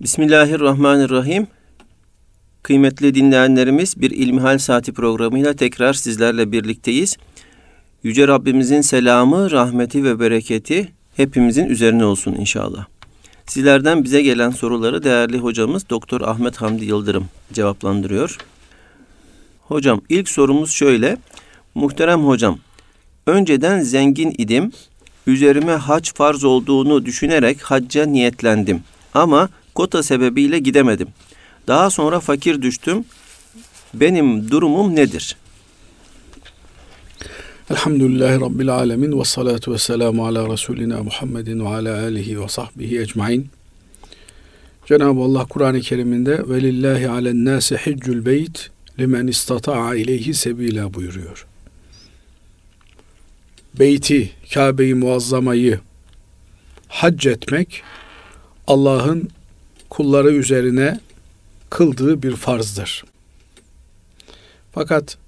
Bismillahirrahmanirrahim. Kıymetli dinleyenlerimiz bir İlmihal Saati programıyla tekrar sizlerle birlikteyiz. Yüce Rabbimizin selamı, rahmeti ve bereketi hepimizin üzerine olsun inşallah. Sizlerden bize gelen soruları değerli hocamız Doktor Ahmet Hamdi Yıldırım cevaplandırıyor. Hocam ilk sorumuz şöyle. Muhterem hocam, önceden zengin idim. Üzerime hac farz olduğunu düşünerek hacca niyetlendim. Ama kota sebebiyle gidemedim. Daha sonra fakir düştüm. Benim durumum nedir? Elhamdülillahi Rabbil Alemin ve salatu ve selamu ala Resulina Muhammedin ve ala alihi ve sahbihi ecmain. Cenab-ı Allah Kur'an-ı Kerim'inde ve lillahi alen nase hiccul beyt limen istata'a ileyhi sebila buyuruyor. Beyti, Kabe'yi muazzamayı hac etmek Allah'ın kulları üzerine kıldığı bir farzdır. Fakat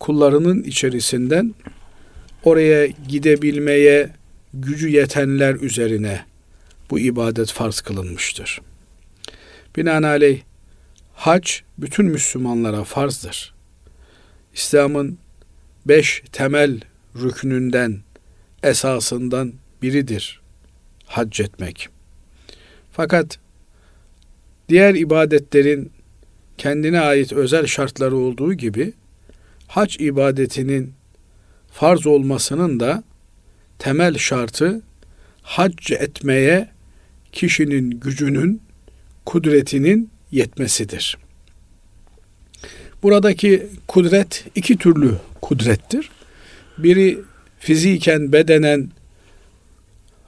kullarının içerisinden oraya gidebilmeye gücü yetenler üzerine bu ibadet farz kılınmıştır. Binaenaleyh hac bütün Müslümanlara farzdır. İslam'ın beş temel rüknünden, esasından biridir hac etmek. Fakat diğer ibadetlerin kendine ait özel şartları olduğu gibi hac ibadetinin farz olmasının da temel şartı hac etmeye kişinin gücünün, kudretinin yetmesidir. Buradaki kudret iki türlü kudrettir. Biri fiziken, bedenen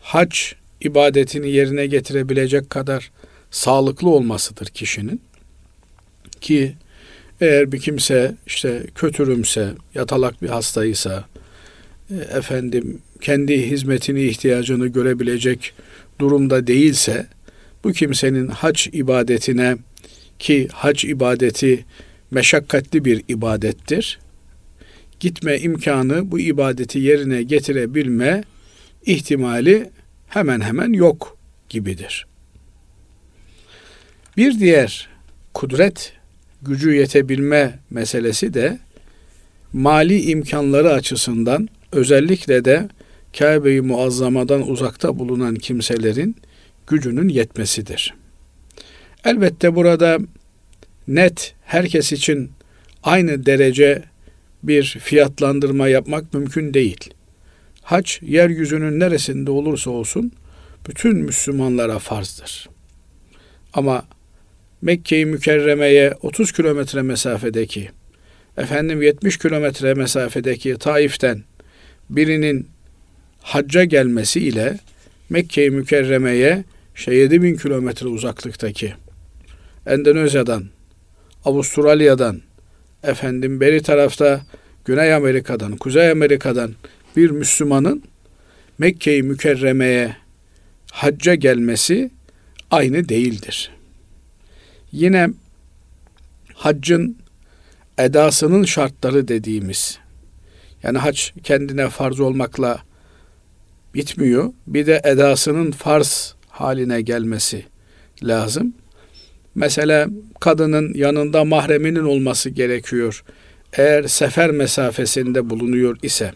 hac ibadetini yerine getirebilecek kadar sağlıklı olmasıdır kişinin. Ki eğer bir kimse işte kötürümse, yatalak bir hastaysa, e, efendim kendi hizmetini, ihtiyacını görebilecek durumda değilse, bu kimsenin hac ibadetine ki hac ibadeti meşakkatli bir ibadettir. Gitme imkanı bu ibadeti yerine getirebilme ihtimali hemen hemen yok gibidir. Bir diğer kudret gücü yetebilme meselesi de mali imkanları açısından özellikle de Kabe-i Muazzama'dan uzakta bulunan kimselerin gücünün yetmesidir. Elbette burada net herkes için aynı derece bir fiyatlandırma yapmak mümkün değil. Hac yeryüzünün neresinde olursa olsun bütün Müslümanlara farzdır. Ama Mekke-i Mükerreme'ye 30 kilometre mesafedeki, efendim 70 kilometre mesafedeki Taif'ten birinin hacca gelmesi ile Mekke-i Mükerreme'ye işte 7 bin kilometre uzaklıktaki Endonezya'dan, Avustralya'dan, efendim beri tarafta Güney Amerika'dan, Kuzey Amerika'dan bir Müslümanın Mekke-i Mükerreme'ye hacca gelmesi aynı değildir. Yine haccın edasının şartları dediğimiz yani hac kendine farz olmakla bitmiyor. Bir de edasının farz haline gelmesi lazım. Mesela kadının yanında mahreminin olması gerekiyor. Eğer sefer mesafesinde bulunuyor ise.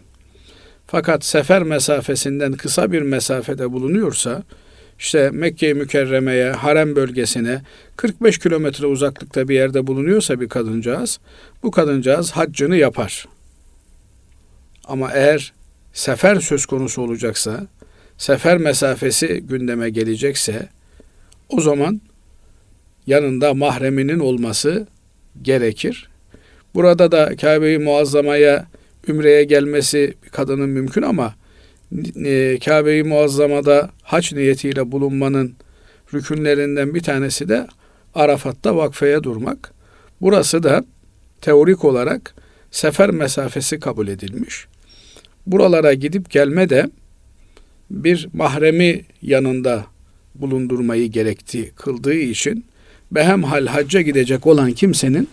Fakat sefer mesafesinden kısa bir mesafede bulunuyorsa işte Mekke-i Mükerreme'ye, harem bölgesine 45 kilometre uzaklıkta bir yerde bulunuyorsa bir kadıncağız, bu kadıncağız haccını yapar. Ama eğer sefer söz konusu olacaksa, sefer mesafesi gündeme gelecekse, o zaman yanında mahreminin olması gerekir. Burada da Kabe-i Muazzama'ya ümreye gelmesi kadının mümkün ama e, Kabe-i Muazzama'da haç niyetiyle bulunmanın rükünlerinden bir tanesi de Arafat'ta vakfeye durmak. Burası da teorik olarak sefer mesafesi kabul edilmiş. Buralara gidip gelme de bir mahremi yanında bulundurmayı gerektiği kıldığı için behemhal hacca gidecek olan kimsenin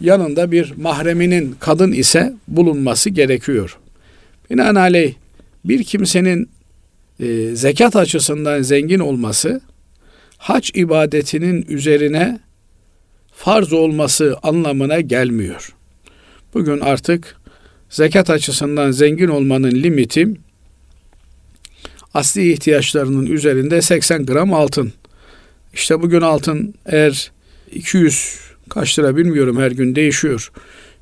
yanında bir mahreminin kadın ise bulunması gerekiyor. Hac ibadetinin üzerine farz olması anlamına gelmiyor. Bugün artık zekat açısından zengin olmanın limiti asli ihtiyaçlarının üzerinde 80 gram altın. İşte bugün altın eğer 200 kaç lira bilmiyorum her gün değişiyor.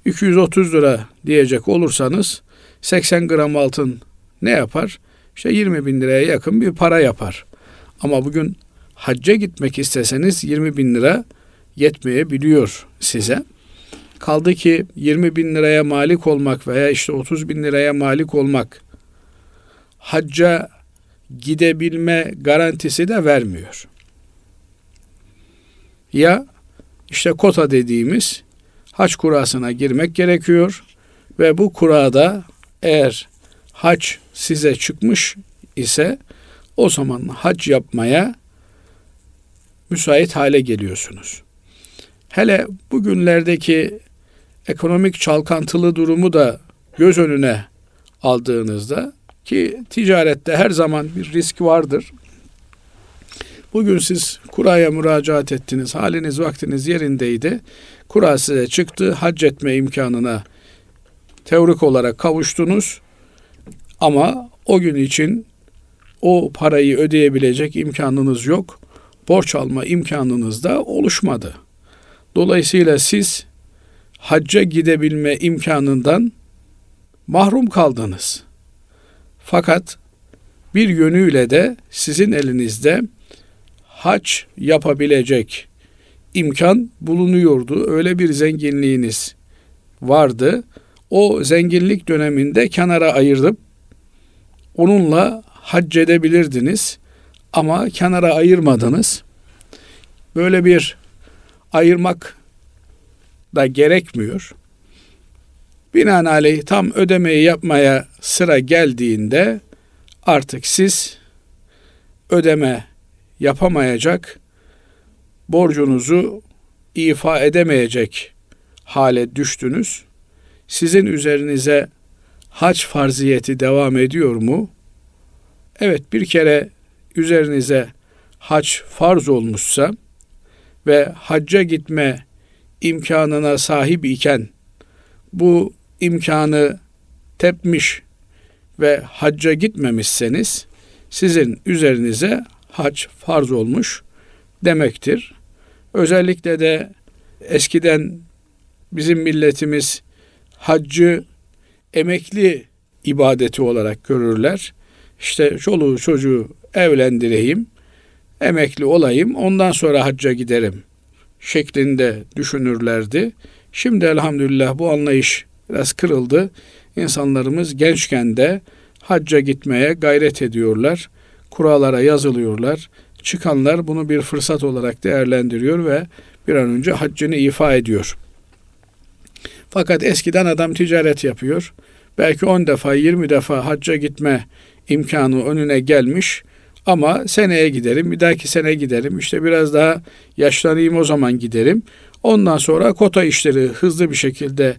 230 lira diyecek olursanız 80 gram altın ne yapar? İşte 20 bin liraya yakın bir para yapar. Ama bugün hacca gitmek isteseniz 20 bin lira yetmeyebiliyor size. Kaldı ki 20 bin liraya malik olmak veya işte 30 bin liraya malik olmak hacca gidebilme garantisi de vermiyor. Ya işte kota dediğimiz hac kurasına girmek gerekiyor ve bu kurada eğer hac size çıkmış ise o zaman hac yapmaya müsait hale geliyorsunuz. Hele bugünlerdeki ekonomik çalkantılı durumu da göz önüne aldığınızda ki ticarette her zaman bir risk vardır. Bugün siz kuraya müracaat ettiniz, haliniz vaktiniz yerindeydi. Kura size çıktı, hac etme imkanına teorik olarak kavuştunuz. Ama o gün için o parayı ödeyebilecek imkanınız yok. Borç alma imkanınız da oluşmadı. Dolayısıyla siz hacca gidebilme imkanından mahrum kaldınız. Fakat bir yönüyle de sizin elinizde hac yapabilecek imkan bulunuyordu. Öyle bir zenginliğiniz vardı. O zenginlik döneminde kenara ayırıp onunla hac edebilirdiniz ama kenara ayırmadınız. Böyle bir ayırmak da gerekmiyor. Binaenaleyh tam ödemeyi yapmaya sıra geldiğinde artık siz ödeme yapamayacak, borcunuzu ifa edemeyecek hale düştünüz. Sizin üzerinize hac farziyeti devam ediyor mu? Evet bir kere üzerinize hac farz olmuşsa ve hacca gitme imkanına sahip iken bu imkanı tepmiş ve hacca gitmemişseniz sizin üzerinize hac farz olmuş demektir. Özellikle de eskiden bizim milletimiz haccı emekli ibadeti olarak görürler. İşte çoluğu çocuğu evlendireyim, emekli olayım, ondan sonra hacca giderim şeklinde düşünürlerdi. Şimdi elhamdülillah bu anlayış biraz kırıldı. İnsanlarımız gençken de hacca gitmeye gayret ediyorlar. Kurallara yazılıyorlar. Çıkanlar bunu bir fırsat olarak değerlendiriyor ve bir an önce haccını ifa ediyor. Fakat eskiden adam ticaret yapıyor. Belki 10 defa 20 defa hacca gitme imkanı önüne gelmiş. Ama seneye giderim, bir dahaki sene giderim. İşte biraz daha yaşlanayım o zaman giderim. Ondan sonra kota işleri hızlı bir şekilde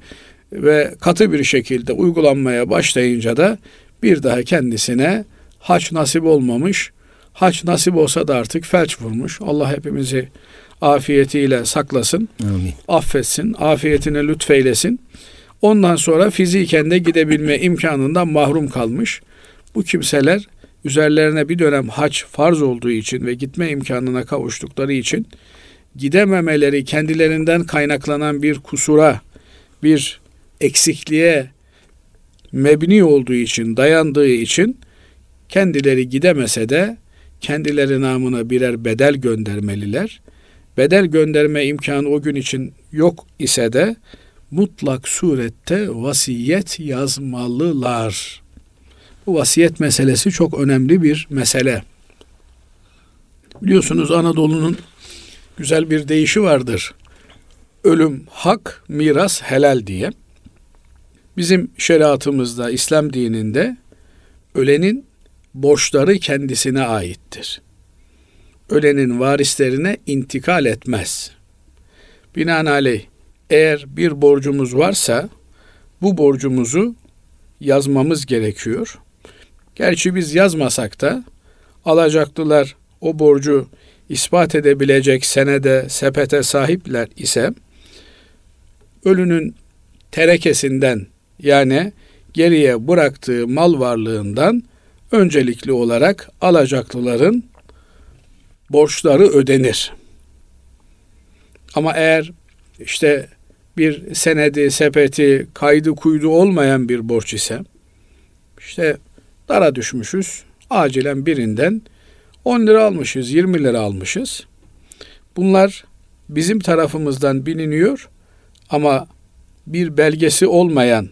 ve katı bir şekilde uygulanmaya başlayınca da bir daha kendisine haç nasip olmamış. Haç nasip olsa da artık felç vurmuş. Allah hepimizi afiyetiyle saklasın. Amin. Affetsin, afiyetine lütfeylesin. Ondan sonra fiziken de gidebilme imkanından mahrum kalmış. Bu kimseler üzerlerine bir dönem hac farz olduğu için ve gitme imkanına kavuştukları için gidememeleri kendilerinden kaynaklanan bir kusura, bir eksikliğe mebni olduğu için, dayandığı için kendileri gidemese de kendileri namına birer bedel göndermeliler. Bedel gönderme imkanı o gün için yok ise de mutlak surette vasiyet yazmalılar. Bu vasiyet meselesi çok önemli bir mesele. Biliyorsunuz Anadolu'nun güzel bir deyişi vardır. Ölüm hak, miras helal diye. Bizim şeriatımızda, İslam dininde ölenin borçları kendisine aittir. Ölenin varislerine intikal etmez. Binaenaleyh eğer bir borcumuz varsa bu borcumuzu yazmamız gerekiyor. Gerçi biz yazmasak da alacaklılar o borcu ispat edebilecek senede, sepete sahipler ise ölünün terekesinden yani geriye bıraktığı mal varlığından öncelikli olarak alacaklıların borçları ödenir. Ama eğer işte bir senedi, sepeti, kaydı kuydu olmayan bir borç ise işte dara düşmüşüz. Acilen birinden 10 lira almışız, 20 lira almışız. Bunlar bizim tarafımızdan biliniyor ama bir belgesi olmayan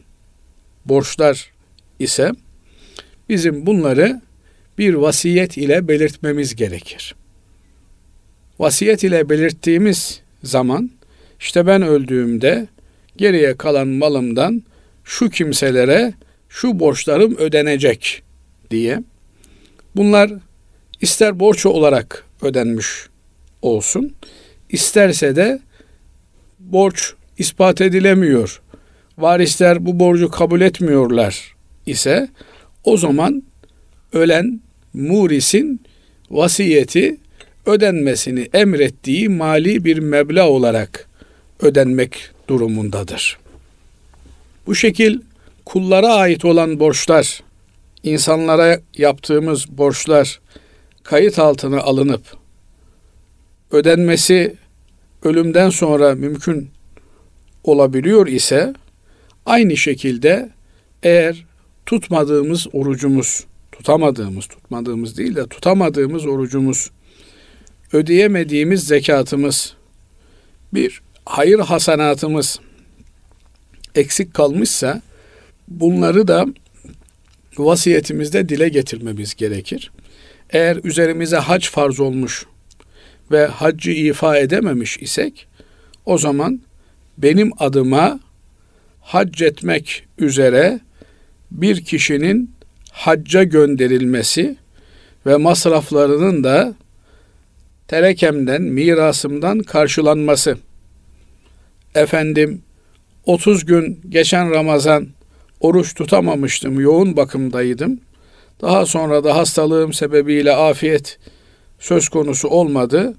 borçlar ise bizim bunları bir vasiyet ile belirtmemiz gerekir. Vasiyet ile belirttiğimiz zaman işte ben öldüğümde geriye kalan malımdan şu kimselere şu borçlarım ödenecek diye. Bunlar ister borç olarak ödenmiş olsun, isterse de borç ispat edilemiyor. Varisler bu borcu kabul etmiyorlar ise o zaman ölen murisin vasiyeti ödenmesini emrettiği mali bir meblağ olarak ödenmek durumundadır. Bu şekil kullara ait olan borçlar, insanlara yaptığımız borçlar kayıt altına alınıp ödenmesi ölümden sonra mümkün olabiliyor ise aynı şekilde eğer tutmadığımız orucumuz, tutamadığımız, tutmadığımız değil de tutamadığımız orucumuz, ödeyemediğimiz zekatımız, bir hayır hasanatımız eksik kalmışsa bunları da vasiyetimizde dile getirmemiz gerekir. Eğer üzerimize hac farz olmuş ve haccı ifa edememiş isek o zaman benim adıma hac etmek üzere bir kişinin hacca gönderilmesi ve masraflarının da terekemden, mirasımdan karşılanması. Efendim 30 gün geçen Ramazan oruç tutamamıştım, yoğun bakımdaydım. Daha sonra da hastalığım sebebiyle afiyet söz konusu olmadı.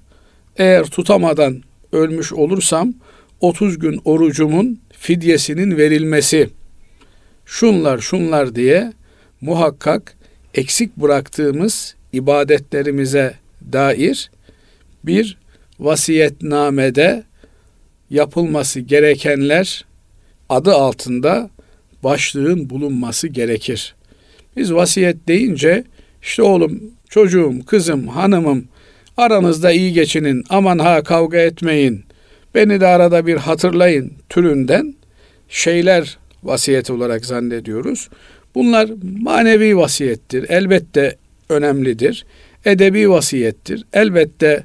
Eğer tutamadan ölmüş olursam 30 gün orucumun fidyesinin verilmesi şunlar şunlar diye muhakkak eksik bıraktığımız ibadetlerimize dair bir vasiyetnamede yapılması gerekenler adı altında başlığın bulunması gerekir. Biz vasiyet deyince işte oğlum, çocuğum, kızım, hanımım aranızda iyi geçinin, aman ha kavga etmeyin, beni de arada bir hatırlayın türünden şeyler vasiyet olarak zannediyoruz. Bunlar manevi vasiyettir. Elbette önemlidir. Edebi vasiyettir. Elbette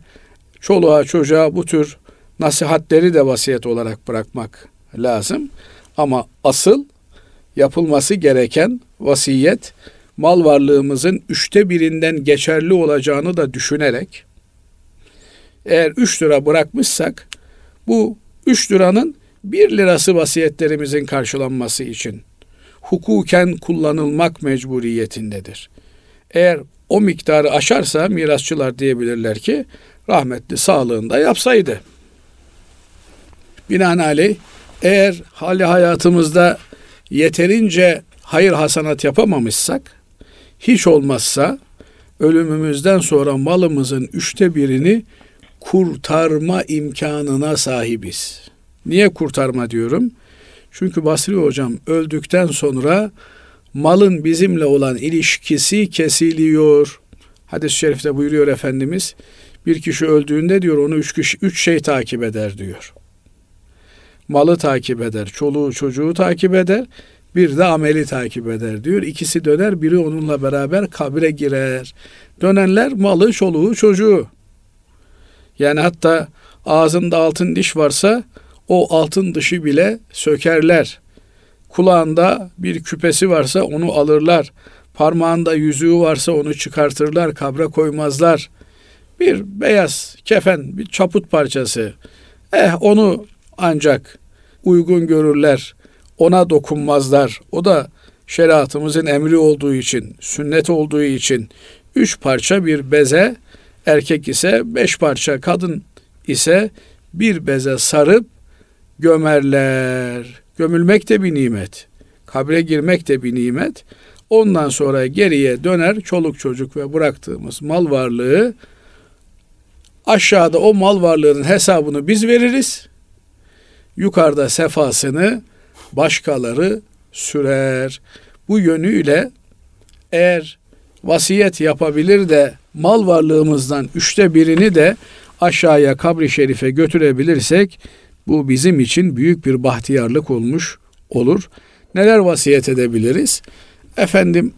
çoluğa çocuğa bu tür nasihatleri de vasiyet olarak bırakmak lazım. Ama asıl yapılması gereken vasiyet mal varlığımızın üçte birinden geçerli olacağını da düşünerek eğer üç lira bırakmışsak bu üç liranın bir lirası vasiyetlerimizin karşılanması için hukuken kullanılmak mecburiyetindedir. Eğer o miktarı aşarsa mirasçılar diyebilirler ki rahmetli sağlığında yapsaydı. Binaenaleyh eğer hali hayatımızda yeterince hayır hasanat yapamamışsak hiç olmazsa ölümümüzden sonra malımızın üçte birini kurtarma imkanına sahibiz. Niye kurtarma diyorum? Çünkü Basri hocam öldükten sonra malın bizimle olan ilişkisi kesiliyor. Hadis-i şerifte buyuruyor Efendimiz. Bir kişi öldüğünde diyor onu üç, kişi, üç şey takip eder diyor. Malı takip eder, çoluğu çocuğu takip eder, bir de ameli takip eder diyor. İkisi döner, biri onunla beraber kabre girer. Dönenler malı, çoluğu, çocuğu. Yani hatta ağzında altın diş varsa o altın dışı bile sökerler. Kulağında bir küpesi varsa onu alırlar. Parmağında yüzüğü varsa onu çıkartırlar, kabre koymazlar. Bir beyaz kefen, bir çaput parçası. Eh onu ancak uygun görürler. Ona dokunmazlar. O da şeriatımızın emri olduğu için, sünnet olduğu için üç parça bir beze erkek ise beş parça, kadın ise bir beze sarıp gömerler. Gömülmek de bir nimet. Kabre girmek de bir nimet. Ondan sonra geriye döner çoluk çocuk ve bıraktığımız mal varlığı aşağıda o mal varlığının hesabını biz veririz. Yukarıda sefasını başkaları sürer. Bu yönüyle eğer vasiyet yapabilir de mal varlığımızdan üçte birini de aşağıya kabri şerife götürebilirsek bu bizim için büyük bir bahtiyarlık olmuş olur. Neler vasiyet edebiliriz? Efendim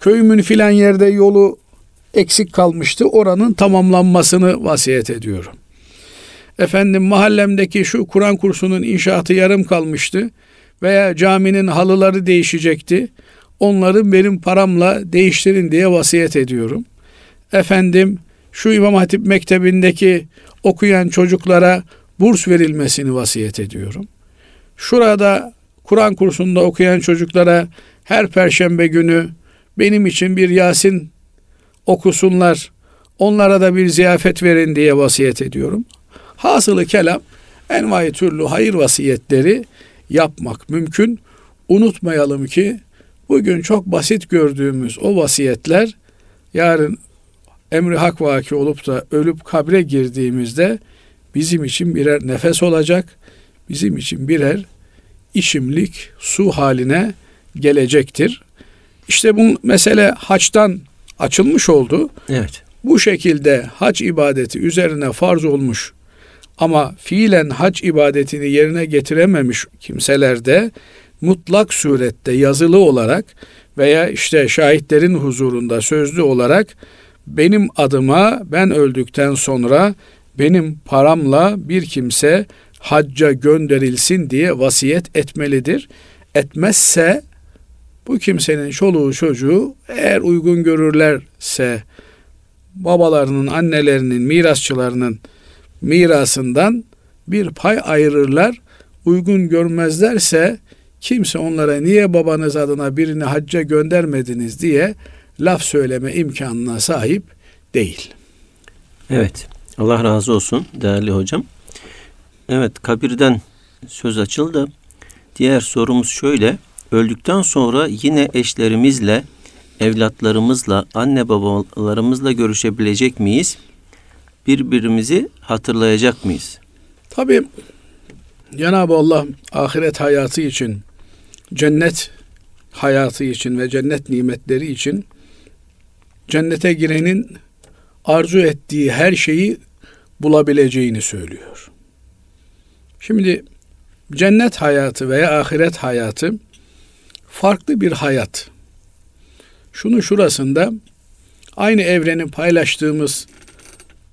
köyümün filan yerde yolu eksik kalmıştı. Oranın tamamlanmasını vasiyet ediyorum. Efendim mahallemdeki şu Kur'an kursunun inşaatı yarım kalmıştı veya caminin halıları değişecekti. Onları benim paramla değiştirin diye vasiyet ediyorum. Efendim şu İmam Hatip Mektebi'ndeki okuyan çocuklara burs verilmesini vasiyet ediyorum. Şurada Kur'an kursunda okuyan çocuklara her perşembe günü benim için bir Yasin okusunlar. Onlara da bir ziyafet verin diye vasiyet ediyorum. Hasılı kelam envai türlü hayır vasiyetleri yapmak mümkün. Unutmayalım ki bugün çok basit gördüğümüz o vasiyetler yarın emri hak vaki olup da ölüp kabre girdiğimizde bizim için birer nefes olacak. Bizim için birer içimlik su haline gelecektir. İşte bu mesele haçtan açılmış oldu. Evet. Bu şekilde hac ibadeti üzerine farz olmuş ama fiilen hac ibadetini yerine getirememiş kimselerde mutlak surette yazılı olarak veya işte şahitlerin huzurunda sözlü olarak benim adıma ben öldükten sonra benim paramla bir kimse hacca gönderilsin diye vasiyet etmelidir. Etmezse bu kimsenin çoluğu çocuğu eğer uygun görürlerse babalarının, annelerinin, mirasçılarının mirasından bir pay ayırırlar. Uygun görmezlerse kimse onlara niye babanız adına birini hacca göndermediniz diye laf söyleme imkanına sahip değil. Evet. Allah razı olsun değerli hocam. Evet kabirden söz açıldı. Diğer sorumuz şöyle. Öldükten sonra yine eşlerimizle, evlatlarımızla, anne babalarımızla görüşebilecek miyiz? Birbirimizi hatırlayacak mıyız? Tabi Cenab-ı Allah ahiret hayatı için, cennet hayatı için ve cennet nimetleri için cennete girenin arzu ettiği her şeyi bulabileceğini söylüyor. Şimdi cennet hayatı veya ahiret hayatı farklı bir hayat. Şunu şurasında aynı evreni paylaştığımız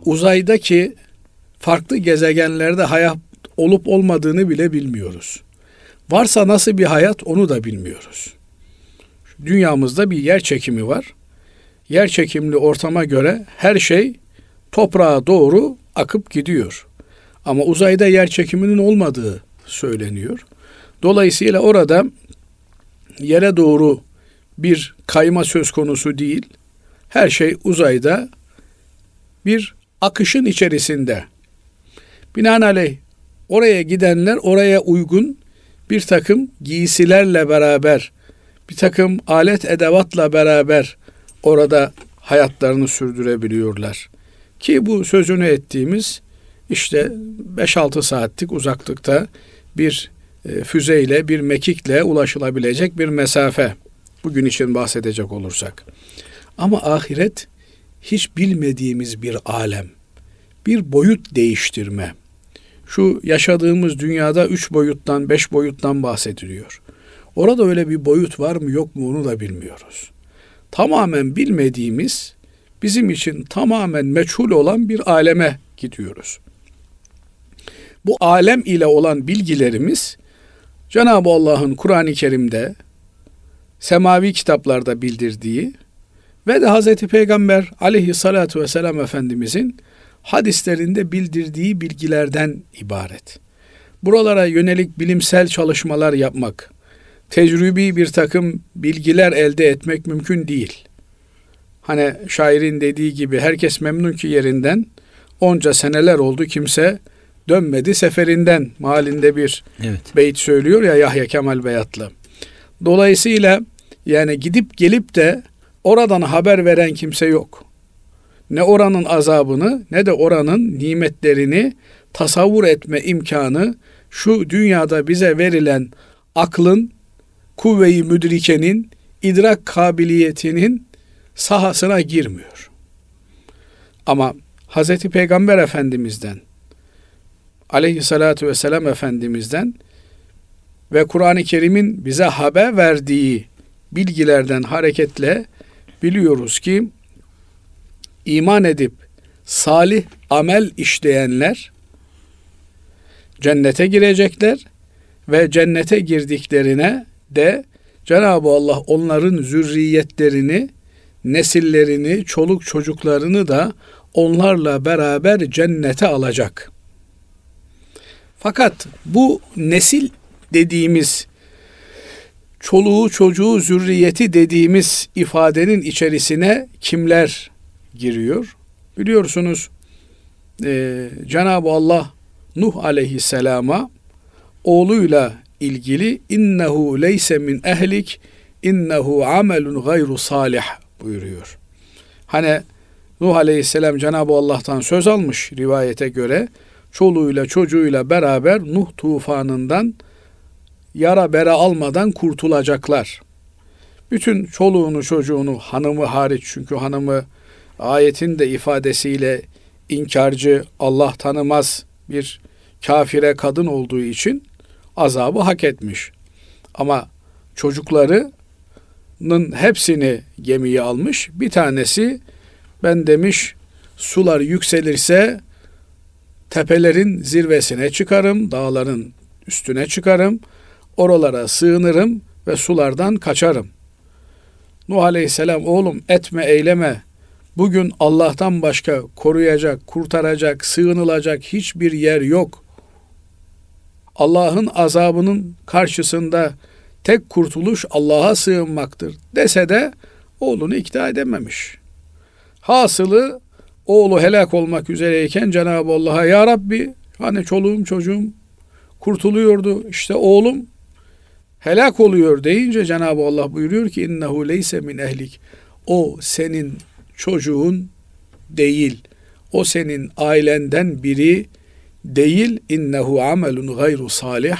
uzaydaki farklı gezegenlerde hayat olup olmadığını bile bilmiyoruz. Varsa nasıl bir hayat onu da bilmiyoruz. Dünyamızda bir yer çekimi var. Yer çekimli ortama göre her şey toprağa doğru akıp gidiyor. Ama uzayda yer çekiminin olmadığı söyleniyor. Dolayısıyla orada yere doğru bir kayma söz konusu değil. Her şey uzayda bir akışın içerisinde. Binaenaleyh oraya gidenler oraya uygun bir takım giysilerle beraber, bir takım alet edevatla beraber orada hayatlarını sürdürebiliyorlar. Ki bu sözünü ettiğimiz işte 5-6 saatlik uzaklıkta bir füzeyle, bir mekikle ulaşılabilecek bir mesafe. Bugün için bahsedecek olursak. Ama ahiret hiç bilmediğimiz bir alem. Bir boyut değiştirme. Şu yaşadığımız dünyada üç boyuttan, beş boyuttan bahsediliyor. Orada öyle bir boyut var mı yok mu onu da bilmiyoruz. Tamamen bilmediğimiz, bizim için tamamen meçhul olan bir aleme gidiyoruz. Bu alem ile olan bilgilerimiz Cenab-ı Allah'ın Kur'an-ı Kerim'de semavi kitaplarda bildirdiği ve de Hazreti Peygamber aleyhissalatu vesselam Efendimizin hadislerinde bildirdiği bilgilerden ibaret. Buralara yönelik bilimsel çalışmalar yapmak, tecrübi bir takım bilgiler elde etmek mümkün değil. Hani şairin dediği gibi herkes memnun ki yerinden onca seneler oldu kimse dönmedi seferinden malinde bir Evet. beyt söylüyor ya Yahya Kemal Beyatlı. Dolayısıyla yani gidip gelip de oradan haber veren kimse yok. Ne oranın azabını ne de oranın nimetlerini tasavvur etme imkanı şu dünyada bize verilen aklın, kuvve-i müdrikenin, idrak kabiliyetinin sahasına girmiyor. Ama Hz. Peygamber Efendimiz'den, aleyhissalatu vesselam Efendimiz'den ve Kur'an-ı Kerim'in bize haber verdiği bilgilerden hareketle biliyoruz ki iman edip salih amel işleyenler cennete girecekler ve cennete girdiklerine de Cenab-ı Allah onların zürriyetlerini, nesillerini, çoluk çocuklarını da onlarla beraber cennete alacak. Fakat bu nesil dediğimiz çoluğu çocuğu zürriyeti dediğimiz ifadenin içerisine kimler giriyor? Biliyorsunuz e, Cenab-ı Allah Nuh aleyhisselama oğluyla ilgili innehu leyse min ehlik innehu amelun gayru salih buyuruyor. Hani Nuh aleyhisselam Cenab-ı Allah'tan söz almış rivayete göre çoluğuyla çocuğuyla beraber Nuh tufanından yara bere almadan kurtulacaklar. Bütün çoluğunu çocuğunu hanımı hariç çünkü hanımı ayetin de ifadesiyle inkarcı Allah tanımaz bir kafire kadın olduğu için azabı hak etmiş. Ama çocuklarının hepsini gemiye almış. Bir tanesi ben demiş sular yükselirse tepelerin zirvesine çıkarım, dağların üstüne çıkarım, oralara sığınırım ve sulardan kaçarım. Nuh Aleyhisselam oğlum etme eyleme. Bugün Allah'tan başka koruyacak, kurtaracak, sığınılacak hiçbir yer yok. Allah'ın azabının karşısında tek kurtuluş Allah'a sığınmaktır dese de oğlunu ikna edememiş. Hasılı oğlu helak olmak üzereyken Cenab-ı Allah'a ya Rabbi hani çoluğum çocuğum kurtuluyordu işte oğlum helak oluyor deyince Cenab-ı Allah buyuruyor ki innehu leyse min ehlik. O senin çocuğun değil. O senin ailenden biri değil. İnnehu amelun gayru salih.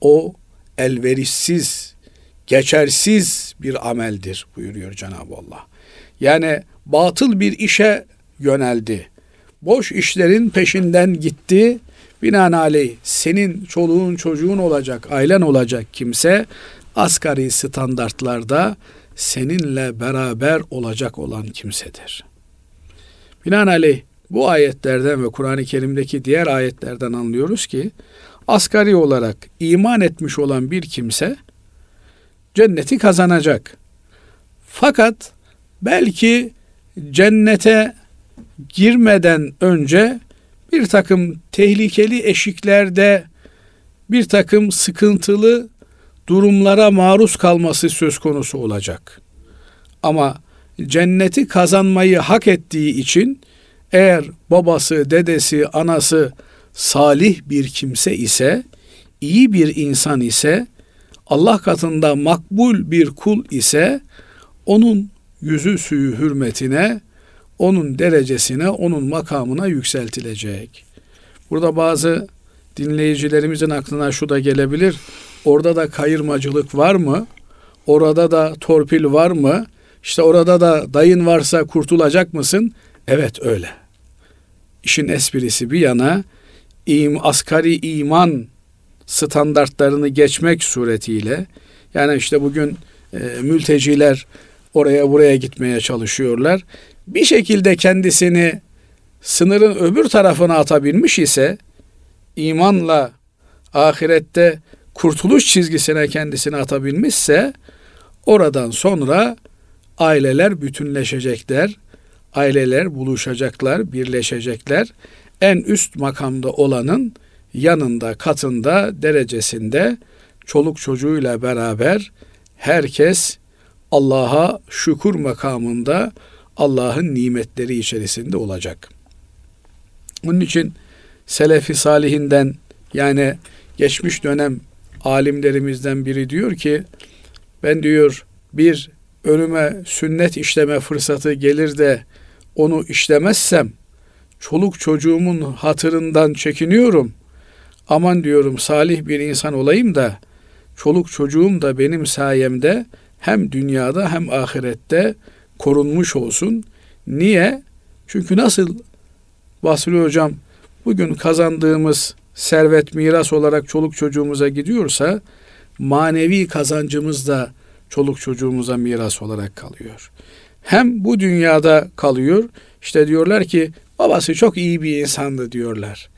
O elverişsiz geçersiz bir ameldir buyuruyor Cenab-ı Allah. Yani batıl bir işe yöneldi. Boş işlerin peşinden gitti. Binaenaleyh senin çoluğun çocuğun olacak, ailen olacak kimse asgari standartlarda seninle beraber olacak olan kimsedir. Binaenaleyh bu ayetlerden ve Kur'an-ı Kerim'deki diğer ayetlerden anlıyoruz ki asgari olarak iman etmiş olan bir kimse cenneti kazanacak. Fakat belki cennete girmeden önce bir takım tehlikeli eşiklerde bir takım sıkıntılı durumlara maruz kalması söz konusu olacak. Ama cenneti kazanmayı hak ettiği için eğer babası, dedesi, anası salih bir kimse ise, iyi bir insan ise, Allah katında makbul bir kul ise onun yüzü suyu hürmetine, onun derecesine, onun makamına yükseltilecek. Burada bazı dinleyicilerimizin aklına şu da gelebilir. Orada da kayırmacılık var mı? Orada da torpil var mı? İşte orada da dayın varsa kurtulacak mısın? Evet öyle. İşin esprisi bir yana im, asgari iman standartlarını geçmek suretiyle yani işte bugün e, mülteciler oraya buraya gitmeye çalışıyorlar. Bir şekilde kendisini sınırın öbür tarafına atabilmiş ise imanla ahirette kurtuluş çizgisine kendisini atabilmişse oradan sonra aileler bütünleşecekler. Aileler buluşacaklar, birleşecekler. En üst makamda olanın yanında, katında, derecesinde çoluk çocuğuyla beraber herkes Allah'a şükür makamında Allah'ın nimetleri içerisinde olacak. Onun için Selefi Salihinden yani geçmiş dönem alimlerimizden biri diyor ki ben diyor bir önüme sünnet işleme fırsatı gelir de onu işlemezsem çoluk çocuğumun hatırından çekiniyorum. Aman diyorum salih bir insan olayım da çoluk çocuğum da benim sayemde hem dünyada hem ahirette korunmuş olsun. Niye? Çünkü nasıl Basri Hocam bugün kazandığımız servet miras olarak çoluk çocuğumuza gidiyorsa manevi kazancımız da çoluk çocuğumuza miras olarak kalıyor. Hem bu dünyada kalıyor. İşte diyorlar ki babası çok iyi bir insandı diyorlar.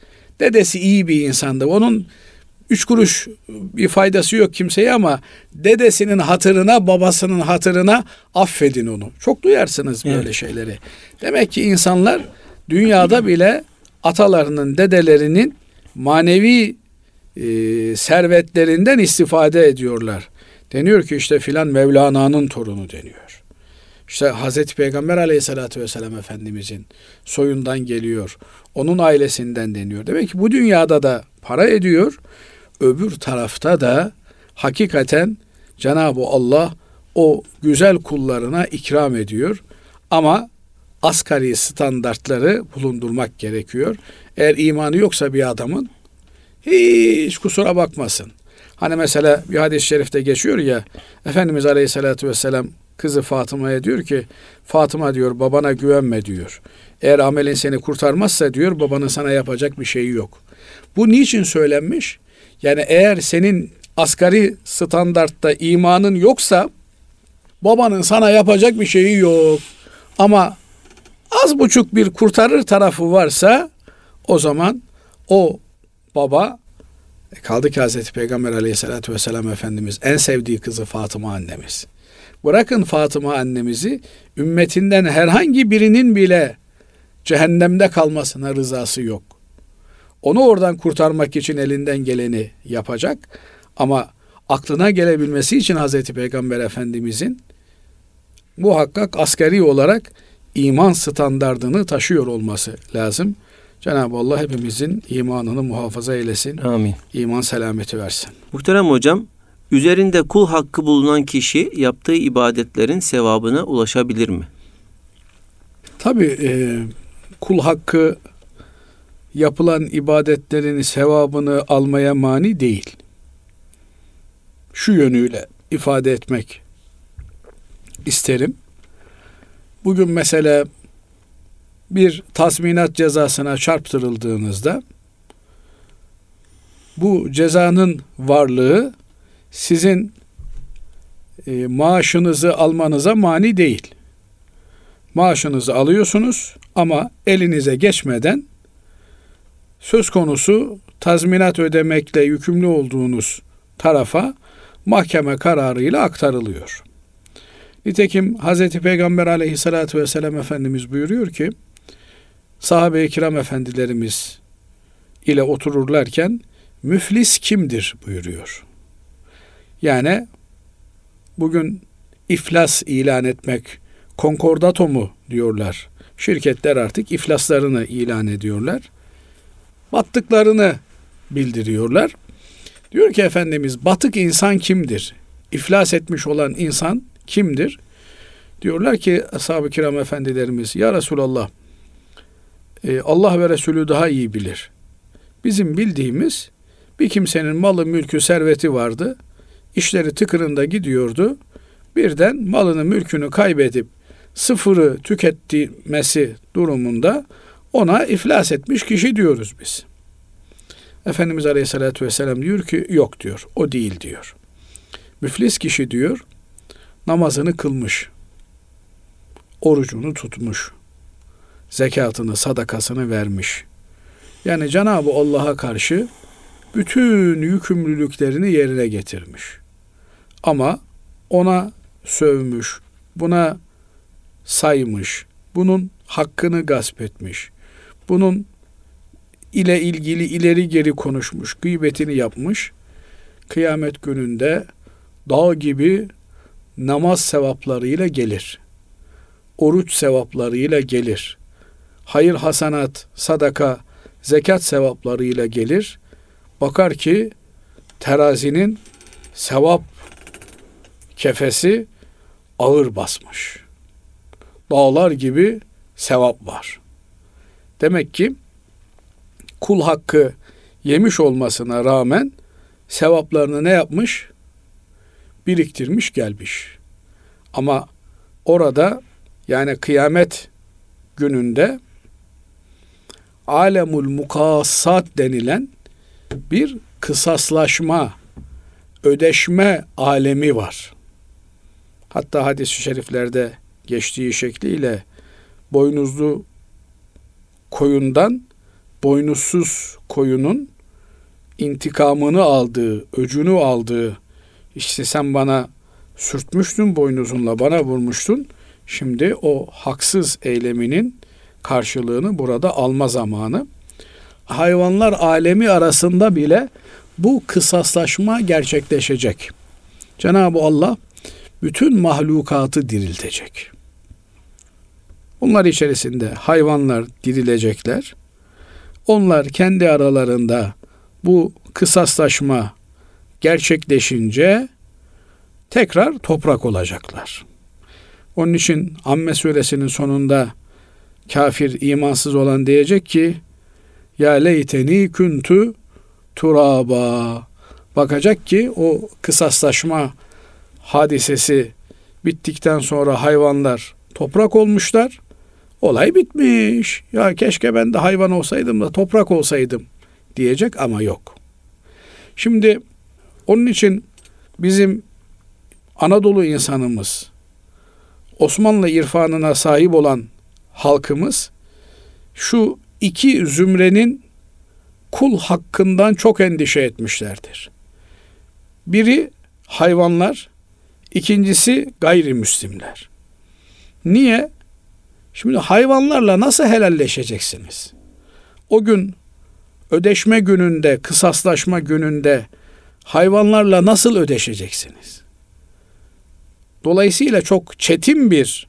Dedesi iyi bir insandı. Onun üç kuruş bir faydası yok kimseye ama dedesinin hatırına, babasının hatırına affedin onu. Çok duyarsınız böyle Evet. şeyleri. Demek ki insanlar dünyada bile atalarının, dedelerinin manevi e, servetlerinden istifade ediyorlar. Deniyor ki işte filan Mevlana'nın torunu deniyor. İşte Hazreti Peygamber aleyhissalatü vesselam Efendimizin soyundan geliyor. Onun ailesinden deniyor. Demek ki bu dünyada da para ediyor. Öbür tarafta da hakikaten Cenab-ı Allah o güzel kullarına ikram ediyor. Ama asgari standartları bulundurmak gerekiyor. Eğer imanı yoksa bir adamın hiç kusura bakmasın. Hani mesela bir hadis-i şerifte geçiyor ya Efendimiz Aleyhisselatü Vesselam kızı Fatıma'ya diyor ki Fatıma diyor babana güvenme diyor. Eğer amelin seni kurtarmazsa diyor babanın sana yapacak bir şeyi yok. Bu niçin söylenmiş? Yani eğer senin asgari standartta imanın yoksa babanın sana yapacak bir şeyi yok. Ama az buçuk bir kurtarır tarafı varsa o zaman o baba e, kaldı ki Hazreti Peygamber aleyhissalatü vesselam Efendimiz en sevdiği kızı Fatıma annemiz. Bırakın Fatıma annemizi ümmetinden herhangi birinin bile cehennemde kalmasına rızası yok. Onu oradan kurtarmak için elinden geleni yapacak ama aklına gelebilmesi için Hazreti Peygamber Efendimizin muhakkak askeri olarak iman standardını taşıyor olması lazım. Cenab-ı Allah hepimizin imanını muhafaza eylesin. Amin. İman selameti versin. Muhterem hocam, üzerinde kul hakkı bulunan kişi yaptığı ibadetlerin sevabına ulaşabilir mi? Tabi e, kul hakkı yapılan ibadetlerin sevabını almaya mani değil. Şu yönüyle ifade etmek isterim. Bugün mesela bir tazminat cezasına çarptırıldığınızda bu cezanın varlığı sizin e, maaşınızı almanıza mani değil. Maaşınızı alıyorsunuz ama elinize geçmeden söz konusu tazminat ödemekle yükümlü olduğunuz tarafa mahkeme kararıyla aktarılıyor. Nitekim Hz. Peygamber aleyhissalatü vesselam Efendimiz buyuruyor ki sahabe-i kiram efendilerimiz ile otururlarken müflis kimdir buyuruyor. Yani bugün iflas ilan etmek konkordato mu diyorlar. Şirketler artık iflaslarını ilan ediyorlar. Battıklarını bildiriyorlar. Diyor ki Efendimiz batık insan kimdir? İflas etmiş olan insan kimdir? Diyorlar ki ashab-ı kiram efendilerimiz ya Resulallah e, Allah ve Resulü daha iyi bilir. Bizim bildiğimiz bir kimsenin malı, mülkü, serveti vardı. İşleri tıkırında gidiyordu. Birden malını, mülkünü kaybedip sıfırı tüketmesi durumunda ona iflas etmiş kişi diyoruz biz. Efendimiz Aleyhisselatü Vesselam diyor ki yok diyor. O değil diyor. Müflis kişi diyor namazını kılmış. Orucunu tutmuş. Zekatını, sadakasını vermiş. Yani Cenab-ı Allah'a karşı bütün yükümlülüklerini yerine getirmiş. Ama ona sövmüş, buna saymış, bunun hakkını gasp etmiş, bunun ile ilgili ileri geri konuşmuş, gıybetini yapmış. Kıyamet gününde dağ gibi namaz sevaplarıyla gelir. oruç sevaplarıyla gelir. Hayır hasanat, sadaka, zekat sevaplarıyla gelir. Bakar ki terazinin sevap kefesi ağır basmış. Dağlar gibi sevap var. Demek ki kul hakkı yemiş olmasına rağmen sevaplarını ne yapmış? Biriktirmiş gelmiş. Ama orada yani kıyamet gününde alemul mukassat denilen bir kısaslaşma, ödeşme alemi var. Hatta hadis-i şeriflerde geçtiği şekliyle boynuzlu koyundan boynuzsuz koyunun intikamını aldığı, öcünü aldığı, işte sen bana sürtmüştün boynuzunla, bana vurmuştun. Şimdi o haksız eyleminin karşılığını burada alma zamanı. Hayvanlar alemi arasında bile bu kısaslaşma gerçekleşecek. Cenab-ı Allah bütün mahlukatı diriltecek. Bunlar içerisinde hayvanlar dirilecekler. Onlar kendi aralarında bu kısaslaşma gerçekleşince tekrar toprak olacaklar. Onun için Amme suresinin sonunda kafir imansız olan diyecek ki ya leyteni kuntu turaba bakacak ki o kısaslaşma hadisesi bittikten sonra hayvanlar toprak olmuşlar. Olay bitmiş. Ya keşke ben de hayvan olsaydım da toprak olsaydım diyecek ama yok. Şimdi onun için bizim Anadolu insanımız Osmanlı irfanına sahip olan halkımız şu iki zümrenin kul hakkından çok endişe etmişlerdir. Biri hayvanlar, ikincisi gayrimüslimler. Niye? Şimdi hayvanlarla nasıl helalleşeceksiniz? O gün ödeşme gününde, kısaslaşma gününde hayvanlarla nasıl ödeşeceksiniz? Dolayısıyla çok çetin bir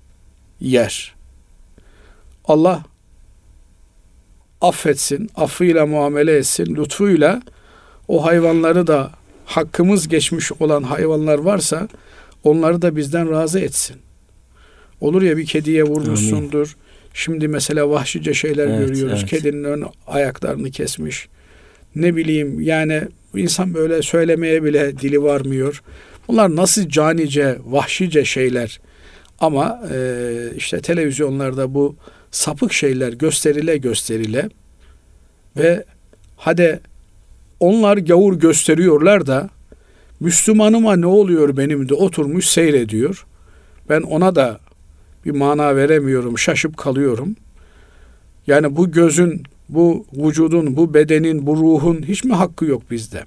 yer. Allah affetsin, affıyla muamele etsin, lütfuyla o hayvanları da hakkımız geçmiş olan hayvanlar varsa onları da bizden razı etsin. Olur ya bir kediye vurmuşsundur. Amin. Şimdi mesela vahşice şeyler evet, görüyoruz. Evet. Kedinin ön ayaklarını kesmiş. Ne bileyim yani insan böyle söylemeye bile dili varmıyor. Bunlar nasıl canice, vahşice şeyler. Ama e, işte televizyonlarda bu sapık şeyler gösterile gösterile ve hade onlar gavur gösteriyorlar da Müslümanıma ne oluyor benim de oturmuş seyrediyor. Ben ona da bir mana veremiyorum, şaşıp kalıyorum. Yani bu gözün, bu vücudun, bu bedenin, bu ruhun hiç mi hakkı yok bizde?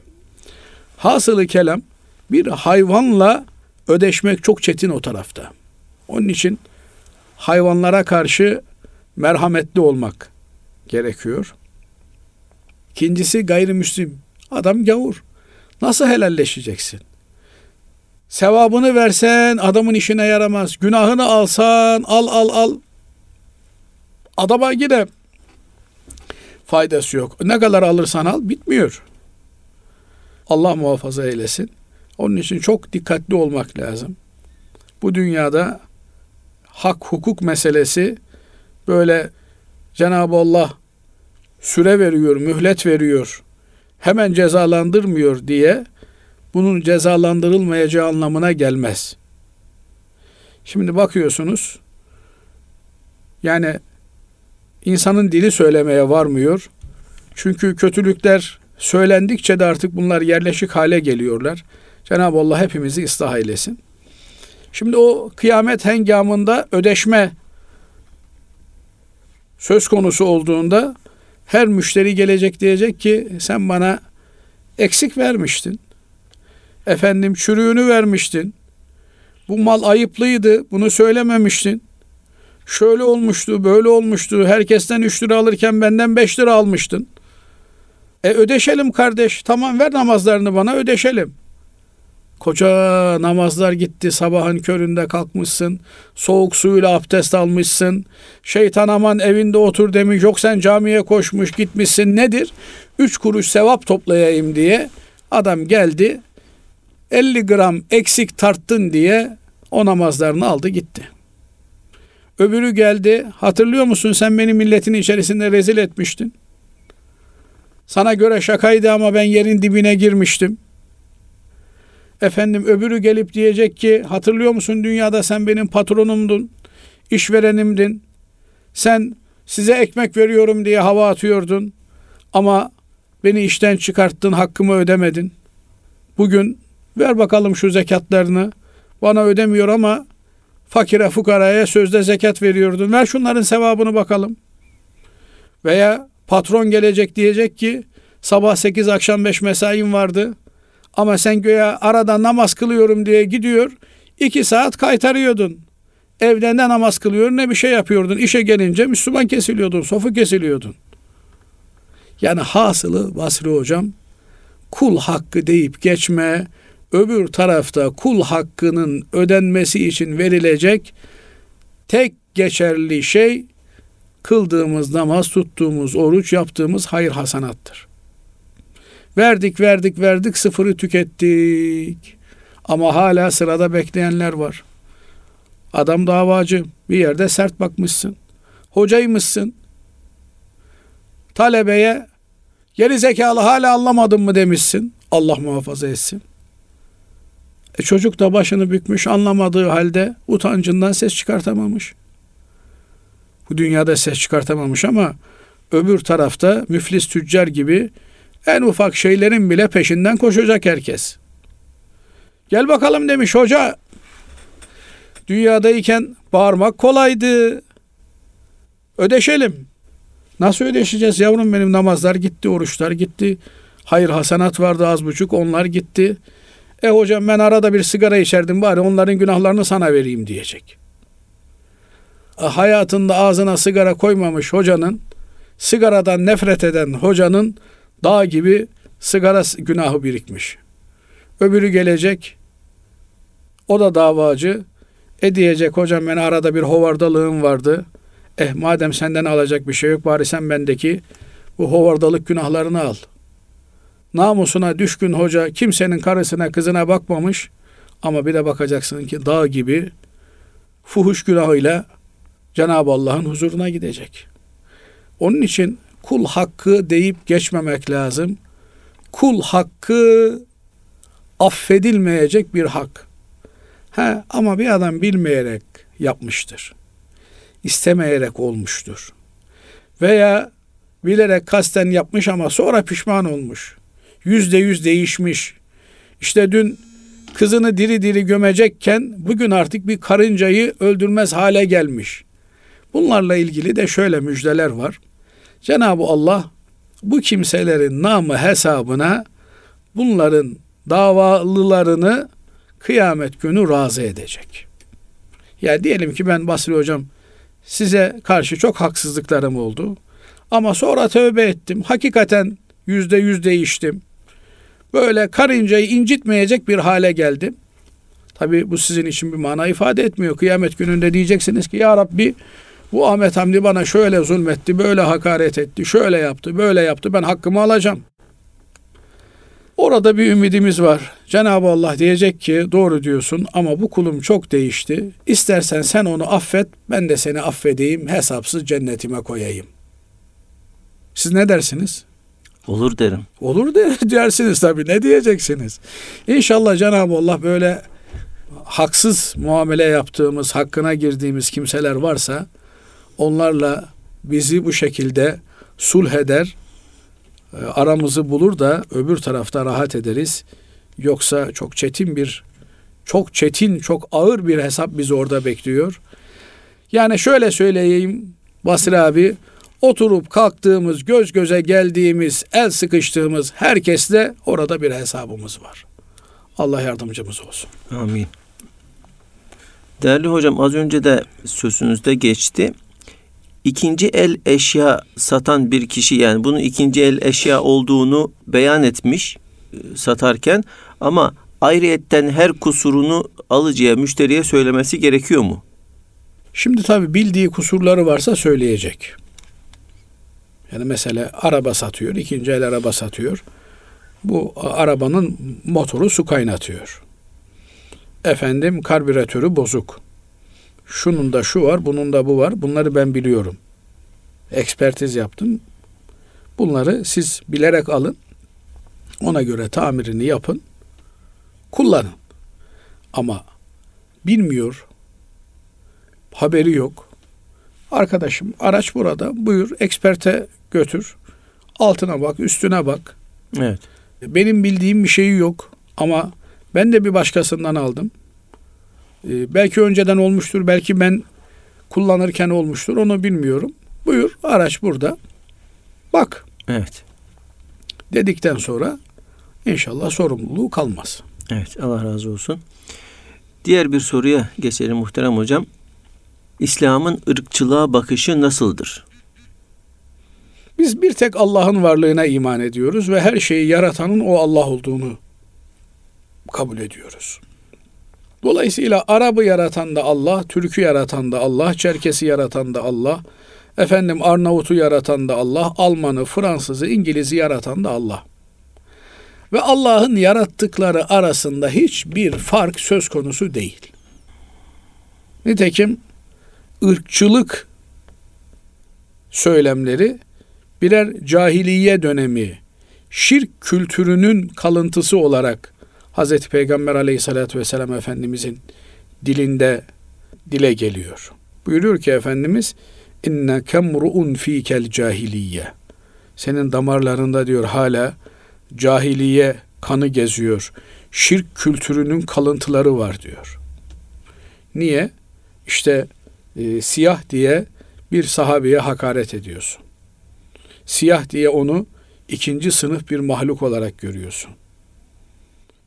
Hasılı kelam bir hayvanla ödeşmek çok çetin o tarafta. Onun için hayvanlara karşı merhametli olmak gerekiyor. İkincisi gayrimüslim. Adam gavur. Nasıl helalleşeceksin? Sevabını versen adamın işine yaramaz. Günahını alsan al al al. Adama yine faydası yok. Ne kadar alırsan al bitmiyor. Allah muhafaza eylesin. Onun için çok dikkatli olmak lazım. Bu dünyada hak hukuk meselesi böyle Cenab-ı Allah süre veriyor, mühlet veriyor, hemen cezalandırmıyor diye bunun cezalandırılmayacağı anlamına gelmez. Şimdi bakıyorsunuz yani insanın dili söylemeye varmıyor. Çünkü kötülükler söylendikçe de artık bunlar yerleşik hale geliyorlar. Cenab-ı Allah hepimizi ıslah eylesin. Şimdi o kıyamet hengamında ödeşme söz konusu olduğunda her müşteri gelecek diyecek ki sen bana eksik vermiştin. Efendim çürüğünü vermiştin. Bu mal ayıplıydı. Bunu söylememiştin. Şöyle olmuştu, böyle olmuştu. Herkesten 3 lira alırken benden 5 lira almıştın. E ödeşelim kardeş. Tamam ver namazlarını bana ödeşelim. Koca namazlar gitti. Sabahın köründe kalkmışsın. Soğuk suyla abdest almışsın. Şeytan aman evinde otur demiş. Yok sen camiye koşmuş gitmişsin. Nedir? Üç kuruş sevap toplayayım diye adam geldi. 50 gram eksik tarttın diye o namazlarını aldı gitti. Öbürü geldi. Hatırlıyor musun sen beni milletin içerisinde rezil etmiştin. Sana göre şakaydı ama ben yerin dibine girmiştim. Efendim öbürü gelip diyecek ki hatırlıyor musun dünyada sen benim patronumdun, işverenimdin. Sen size ekmek veriyorum diye hava atıyordun ama beni işten çıkarttın, hakkımı ödemedin. Bugün ver bakalım şu zekatlarını. Bana ödemiyor ama fakire fukaraya sözde zekat veriyordun. Ver şunların sevabını bakalım. Veya patron gelecek diyecek ki sabah 8 akşam 5 mesain vardı. Ama sen göya arada namaz kılıyorum diye gidiyor. iki saat kaytarıyordun. Evde ne namaz kılıyor ne bir şey yapıyordun. İşe gelince Müslüman kesiliyordun, sofu kesiliyordun. Yani hasılı Basri hocam kul hakkı deyip geçme, öbür tarafta kul hakkının ödenmesi için verilecek tek geçerli şey kıldığımız namaz, tuttuğumuz oruç, yaptığımız hayır hasanattır. Verdik, verdik, verdik, sıfırı tükettik. Ama hala sırada bekleyenler var. Adam davacı, bir yerde sert bakmışsın. Hocaymışsın. Talebeye geri zekalı hala anlamadın mı demişsin. Allah muhafaza etsin. E çocuk da başını bükmüş anlamadığı halde utancından ses çıkartamamış. Bu dünyada ses çıkartamamış ama öbür tarafta müflis tüccar gibi en ufak şeylerin bile peşinden koşacak herkes. Gel bakalım demiş hoca. Dünyadayken bağırmak kolaydı. Ödeşelim. Nasıl ödeşeceğiz yavrum benim namazlar gitti, oruçlar gitti. Hayır hasenat vardı az buçuk onlar gitti. E hocam ben arada bir sigara içerdim bari onların günahlarını sana vereyim diyecek. E, hayatında ağzına sigara koymamış hocanın, sigaradan nefret eden hocanın dağ gibi sigara günahı birikmiş. Öbürü gelecek, o da davacı. E diyecek hocam ben arada bir hovardalığım vardı. Eh madem senden alacak bir şey yok bari sen bendeki bu hovardalık günahlarını al. Namusuna düşkün hoca kimsenin karısına kızına bakmamış ama bir de bakacaksın ki dağ gibi fuhuş günahıyla Cenab-ı Allah'ın huzuruna gidecek. Onun için kul hakkı deyip geçmemek lazım. Kul hakkı affedilmeyecek bir hak. Ha, ama bir adam bilmeyerek yapmıştır. İstemeyerek olmuştur. Veya bilerek kasten yapmış ama sonra pişman olmuş. Yüzde yüz değişmiş. İşte dün kızını diri diri gömecekken bugün artık bir karıncayı öldürmez hale gelmiş. Bunlarla ilgili de şöyle müjdeler var. Cenab-ı Allah bu kimselerin namı hesabına bunların davalılarını kıyamet günü razı edecek. Ya diyelim ki ben Basri hocam size karşı çok haksızlıklarım oldu. Ama sonra tövbe ettim. Hakikaten yüzde yüz değiştim. Böyle karıncayı incitmeyecek bir hale geldim. Tabi bu sizin için bir mana ifade etmiyor. Kıyamet gününde diyeceksiniz ki Ya Rabbi bu Ahmet Hamdi bana şöyle zulmetti, böyle hakaret etti, şöyle yaptı, böyle yaptı. Ben hakkımı alacağım. Orada bir ümidimiz var. Cenab-ı Allah diyecek ki doğru diyorsun ama bu kulum çok değişti. İstersen sen onu affet, ben de seni affedeyim, hesapsız cennetime koyayım. Siz ne dersiniz? Olur derim. Olur dersiniz tabii. Ne diyeceksiniz? İnşallah Cenab-ı Allah böyle haksız muamele yaptığımız, hakkına girdiğimiz kimseler varsa onlarla bizi bu şekilde sulh eder, e, aramızı bulur da öbür tarafta rahat ederiz. Yoksa çok çetin bir, çok çetin, çok ağır bir hesap bizi orada bekliyor. Yani şöyle söyleyeyim Basri abi, oturup kalktığımız, göz göze geldiğimiz, el sıkıştığımız herkesle orada bir hesabımız var. Allah yardımcımız olsun. Amin. Değerli hocam az önce de sözünüzde geçti. İkinci el eşya satan bir kişi yani bunun ikinci el eşya olduğunu beyan etmiş e, satarken ama ayrıyetten her kusurunu alıcıya, müşteriye söylemesi gerekiyor mu? Şimdi tabii bildiği kusurları varsa söyleyecek. Yani mesela araba satıyor, ikinci el araba satıyor. Bu arabanın motoru su kaynatıyor. Efendim karbüratörü bozuk. Şunun da şu var, bunun da bu var. Bunları ben biliyorum. Ekspertiz yaptım. Bunları siz bilerek alın. Ona göre tamirini yapın. Kullanın. Ama bilmiyor, haberi yok. Arkadaşım araç burada buyur eksperte götür. Altına bak üstüne bak. Evet. Benim bildiğim bir şeyi yok ama ben de bir başkasından aldım. Ee, belki önceden olmuştur belki ben kullanırken olmuştur onu bilmiyorum. Buyur araç burada. Bak Evet. dedikten sonra inşallah sorumluluğu kalmaz. Evet. Allah razı olsun. Diğer bir soruya geçelim muhterem hocam. İslam'ın ırkçılığa bakışı nasıldır? Biz bir tek Allah'ın varlığına iman ediyoruz ve her şeyi yaratanın o Allah olduğunu kabul ediyoruz. Dolayısıyla Arap'ı yaratan da Allah, Türk'ü yaratan da Allah, Çerkes'i yaratan da Allah, efendim Arnavut'u yaratan da Allah, Alman'ı, Fransız'ı, İngiliz'i yaratan da Allah. Ve Allah'ın yarattıkları arasında hiçbir fark söz konusu değil. Nitekim ırkçılık söylemleri birer cahiliye dönemi, şirk kültürünün kalıntısı olarak Hz. Peygamber aleyhissalatü vesselam Efendimizin dilinde dile geliyor. Buyuruyor ki Efendimiz inne kemruun fikel cahiliye. Senin damarlarında diyor hala cahiliye kanı geziyor. Şirk kültürünün kalıntıları var diyor. Niye? İşte e, siyah diye bir sahabeye hakaret ediyorsun. Siyah diye onu ikinci sınıf bir mahluk olarak görüyorsun.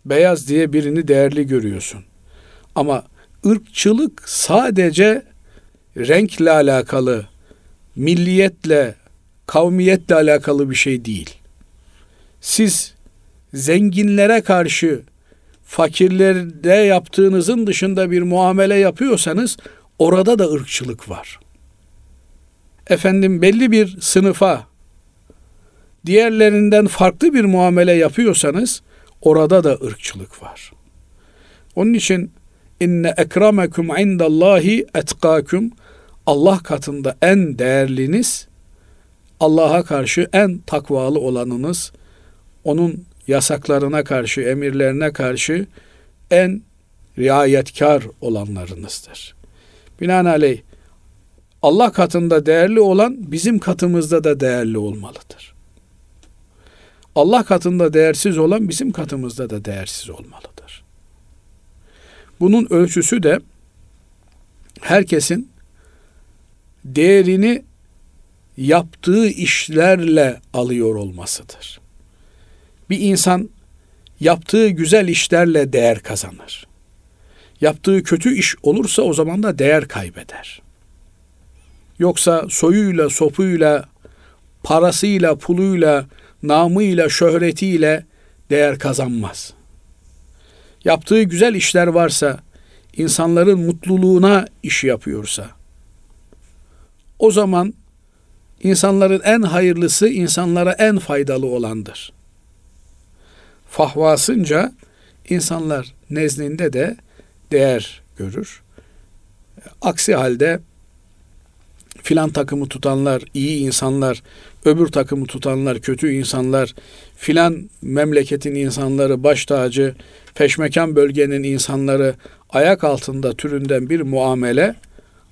Beyaz diye birini değerli görüyorsun. Ama ırkçılık sadece renkle alakalı, milliyetle, kavmiyetle alakalı bir şey değil. Siz zenginlere karşı fakirlerde yaptığınızın dışında bir muamele yapıyorsanız orada da ırkçılık var. Efendim belli bir sınıfa diğerlerinden farklı bir muamele yapıyorsanız orada da ırkçılık var. Onun için inne ekremekum indallahi etkakum Allah katında en değerliniz Allah'a karşı en takvalı olanınız onun yasaklarına karşı, emirlerine karşı en riayetkar olanlarınızdır. Binaenaleyh Allah katında değerli olan bizim katımızda da değerli olmalıdır. Allah katında değersiz olan bizim katımızda da değersiz olmalıdır. Bunun ölçüsü de herkesin değerini yaptığı işlerle alıyor olmasıdır. Bir insan yaptığı güzel işlerle değer kazanır. Yaptığı kötü iş olursa o zaman da değer kaybeder. Yoksa soyuyla, sopuyla, parasıyla, puluyla, namıyla, şöhretiyle değer kazanmaz. Yaptığı güzel işler varsa, insanların mutluluğuna iş yapıyorsa, o zaman insanların en hayırlısı, insanlara en faydalı olandır. Fahvasınca insanlar nezdinde de değer görür. Aksi halde filan takımı tutanlar iyi insanlar, öbür takımı tutanlar kötü insanlar, filan memleketin insanları baş tacı, feşmekan bölgenin insanları ayak altında türünden bir muamele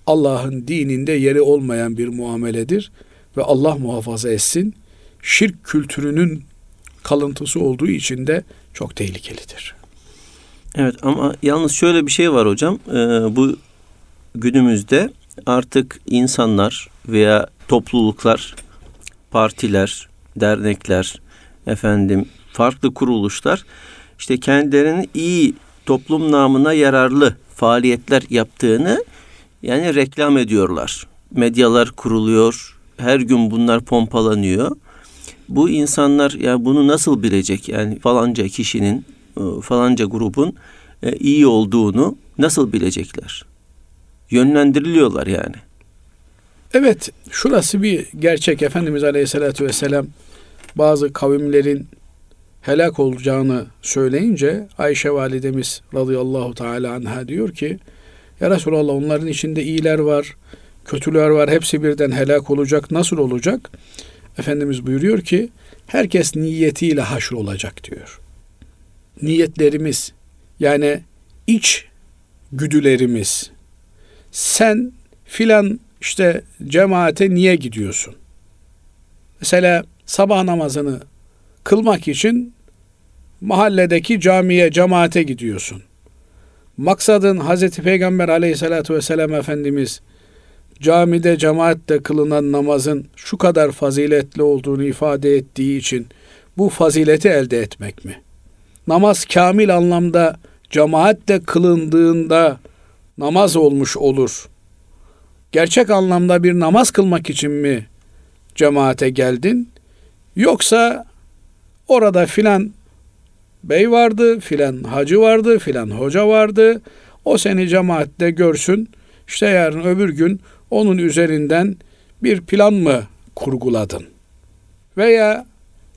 Allah'ın dininde yeri olmayan bir muameledir ve Allah muhafaza etsin şirk kültürünün kalıntısı olduğu için de çok tehlikelidir. Evet ama yalnız şöyle bir şey var hocam. Ee, bu günümüzde artık insanlar veya topluluklar, partiler, dernekler, efendim farklı kuruluşlar işte kendilerinin iyi toplum namına yararlı faaliyetler yaptığını yani reklam ediyorlar. Medyalar kuruluyor. Her gün bunlar pompalanıyor. Bu insanlar ya bunu nasıl bilecek? Yani falanca kişinin e, falanca grubun e, iyi olduğunu nasıl bilecekler? Yönlendiriliyorlar yani. Evet, şurası bir gerçek. Efendimiz Aleyhisselatü Vesselam bazı kavimlerin helak olacağını söyleyince Ayşe validemiz radıyallahu teala anha diyor ki Ya Resulallah onların içinde iyiler var, kötüler var, hepsi birden helak olacak. Nasıl olacak? Efendimiz buyuruyor ki herkes niyetiyle haşr olacak diyor. Niyetlerimiz yani iç güdülerimiz. Sen filan işte cemaate niye gidiyorsun? Mesela sabah namazını kılmak için mahalledeki camiye, cemaate gidiyorsun. Maksadın Hazreti Peygamber aleyhissalatü vesselam Efendimiz camide cemaatle kılınan namazın şu kadar faziletli olduğunu ifade ettiği için bu fazileti elde etmek mi? Namaz kamil anlamda cemaatle kılındığında namaz olmuş olur. Gerçek anlamda bir namaz kılmak için mi cemaate geldin? Yoksa orada filan bey vardı, filan hacı vardı, filan hoca vardı. O seni cemaatte görsün. İşte yarın öbür gün onun üzerinden bir plan mı kurguladın? Veya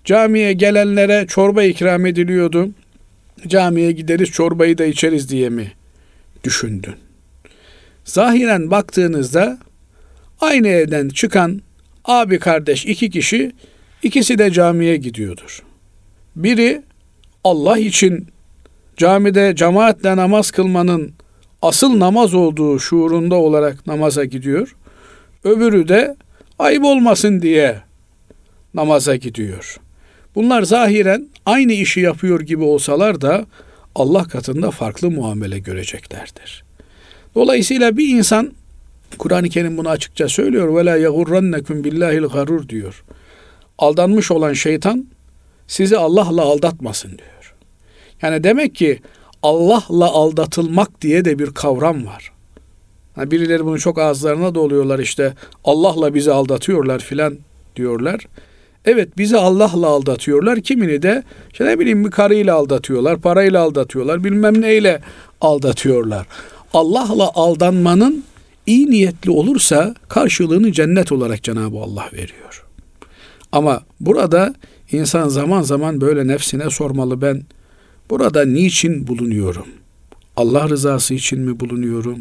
camiye gelenlere çorba ikram ediliyordu. Camiye gideriz çorbayı da içeriz diye mi düşündün? Zahiren baktığınızda aynı evden çıkan abi kardeş iki kişi ikisi de camiye gidiyordur. Biri Allah için camide cemaatle namaz kılmanın asıl namaz olduğu şuurunda olarak namaza gidiyor. Öbürü de ayıp olmasın diye namaza gidiyor. Bunlar zahiren aynı işi yapıyor gibi olsalar da Allah katında farklı muamele göreceklerdir. Dolayısıyla bir insan Kur'an-ı Kerim bunu açıkça söylüyor. Ve la yagurrannekum billahil garur diyor. Aldanmış olan şeytan sizi Allah'la aldatmasın diyor. Yani demek ki Allah'la aldatılmak diye de bir kavram var. Yani birileri bunu çok ağızlarına doluyorlar işte Allah'la bizi aldatıyorlar filan diyorlar. Evet bizi Allah'la aldatıyorlar. Kimini de işte ne bileyim bir karıyla aldatıyorlar, parayla aldatıyorlar, bilmem neyle aldatıyorlar. Allah'la aldanmanın iyi niyetli olursa karşılığını cennet olarak Cenab-ı Allah veriyor. Ama burada insan zaman zaman böyle nefsine sormalı ben burada niçin bulunuyorum? Allah rızası için mi bulunuyorum?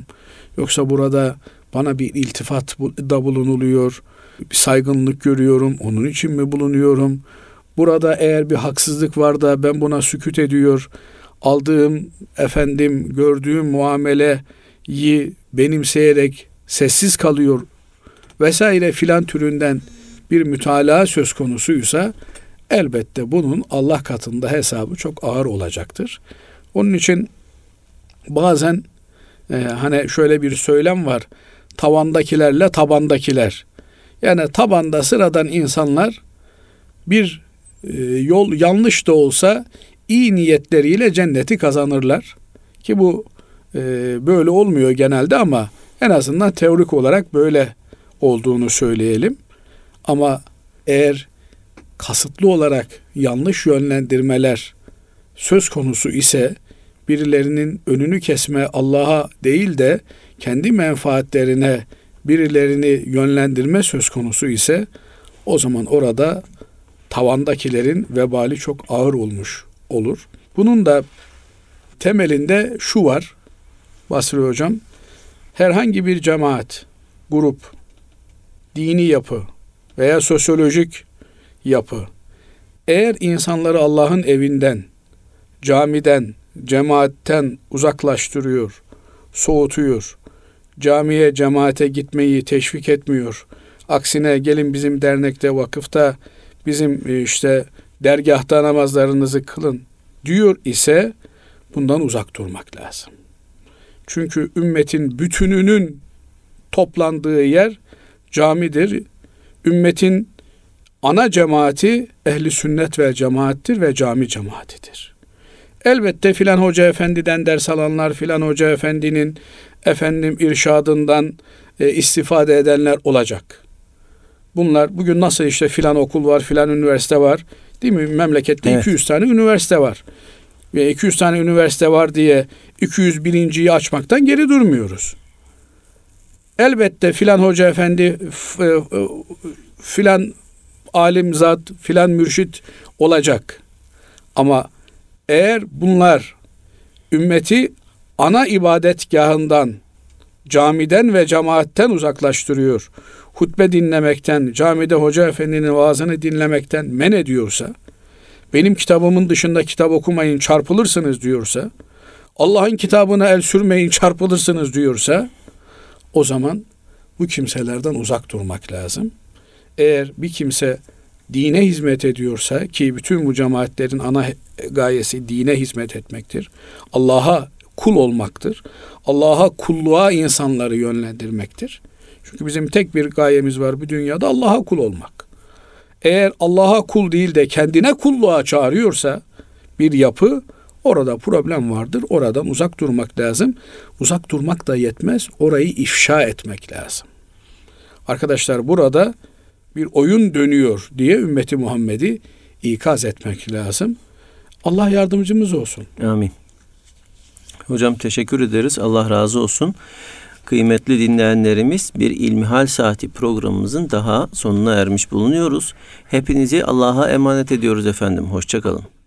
Yoksa burada bana bir iltifat da bulunuluyor, bir saygınlık görüyorum, onun için mi bulunuyorum? Burada eğer bir haksızlık var da ben buna sükut ediyor, aldığım efendim gördüğüm muameleyi benimseyerek sessiz kalıyor vesaire filan türünden bir mütalaa söz konusuysa elbette bunun Allah katında hesabı çok ağır olacaktır. Onun için bazen e, hani şöyle bir söylem var. Tavandakilerle tabandakiler. Yani tabanda sıradan insanlar bir e, yol yanlış da olsa iyi niyetleriyle cenneti kazanırlar. Ki bu e, böyle olmuyor genelde ama en azından teorik olarak böyle olduğunu söyleyelim. Ama eğer kasıtlı olarak yanlış yönlendirmeler söz konusu ise birilerinin önünü kesme Allah'a değil de kendi menfaatlerine birilerini yönlendirme söz konusu ise o zaman orada tavandakilerin vebali çok ağır olmuş olur. Bunun da temelinde şu var Basri Hocam. Herhangi bir cemaat, grup, dini yapı veya sosyolojik yapı eğer insanları Allah'ın evinden, camiden, cemaatten uzaklaştırıyor, soğutuyor, camiye, cemaate gitmeyi teşvik etmiyor. Aksine gelin bizim dernekte, vakıfta, bizim e, işte dergahta namazlarınızı kılın diyor ise bundan uzak durmak lazım. Çünkü ümmetin bütününün toplandığı yer camidir. Ümmetin ana cemaati ehli sünnet ve cemaattir ve cami cemaatidir. Elbette filan hoca efendiden ders alanlar, filan hoca efendinin efendim irşadından e, istifade edenler olacak. Bunlar bugün nasıl işte filan okul var, filan üniversite var. Değil mi? Memlekette evet. 200 tane üniversite var. ve 200 tane üniversite var diye 201.yi açmaktan geri durmuyoruz. Elbette filan hoca efendi e, e, filan alim zat filan mürşit olacak. Ama eğer bunlar ümmeti ana ibadetgahından camiden ve cemaatten uzaklaştırıyor. Hutbe dinlemekten, camide hoca efendinin vaazını dinlemekten men ediyorsa, benim kitabımın dışında kitap okumayın çarpılırsınız diyorsa, Allah'ın kitabına el sürmeyin çarpılırsınız diyorsa, o zaman bu kimselerden uzak durmak lazım. Eğer bir kimse dine hizmet ediyorsa ki bütün bu cemaatlerin ana gayesi dine hizmet etmektir. Allah'a kul olmaktır. Allah'a kulluğa insanları yönlendirmektir. Çünkü bizim tek bir gayemiz var bu dünyada Allah'a kul olmak. Eğer Allah'a kul değil de kendine kulluğa çağırıyorsa bir yapı orada problem vardır. Oradan uzak durmak lazım. Uzak durmak da yetmez. Orayı ifşa etmek lazım. Arkadaşlar burada bir oyun dönüyor diye ümmeti Muhammed'i ikaz etmek lazım. Allah yardımcımız olsun. Amin. Hocam teşekkür ederiz. Allah razı olsun. Kıymetli dinleyenlerimiz bir İlmihal Saati programımızın daha sonuna ermiş bulunuyoruz. Hepinizi Allah'a emanet ediyoruz efendim. Hoşçakalın.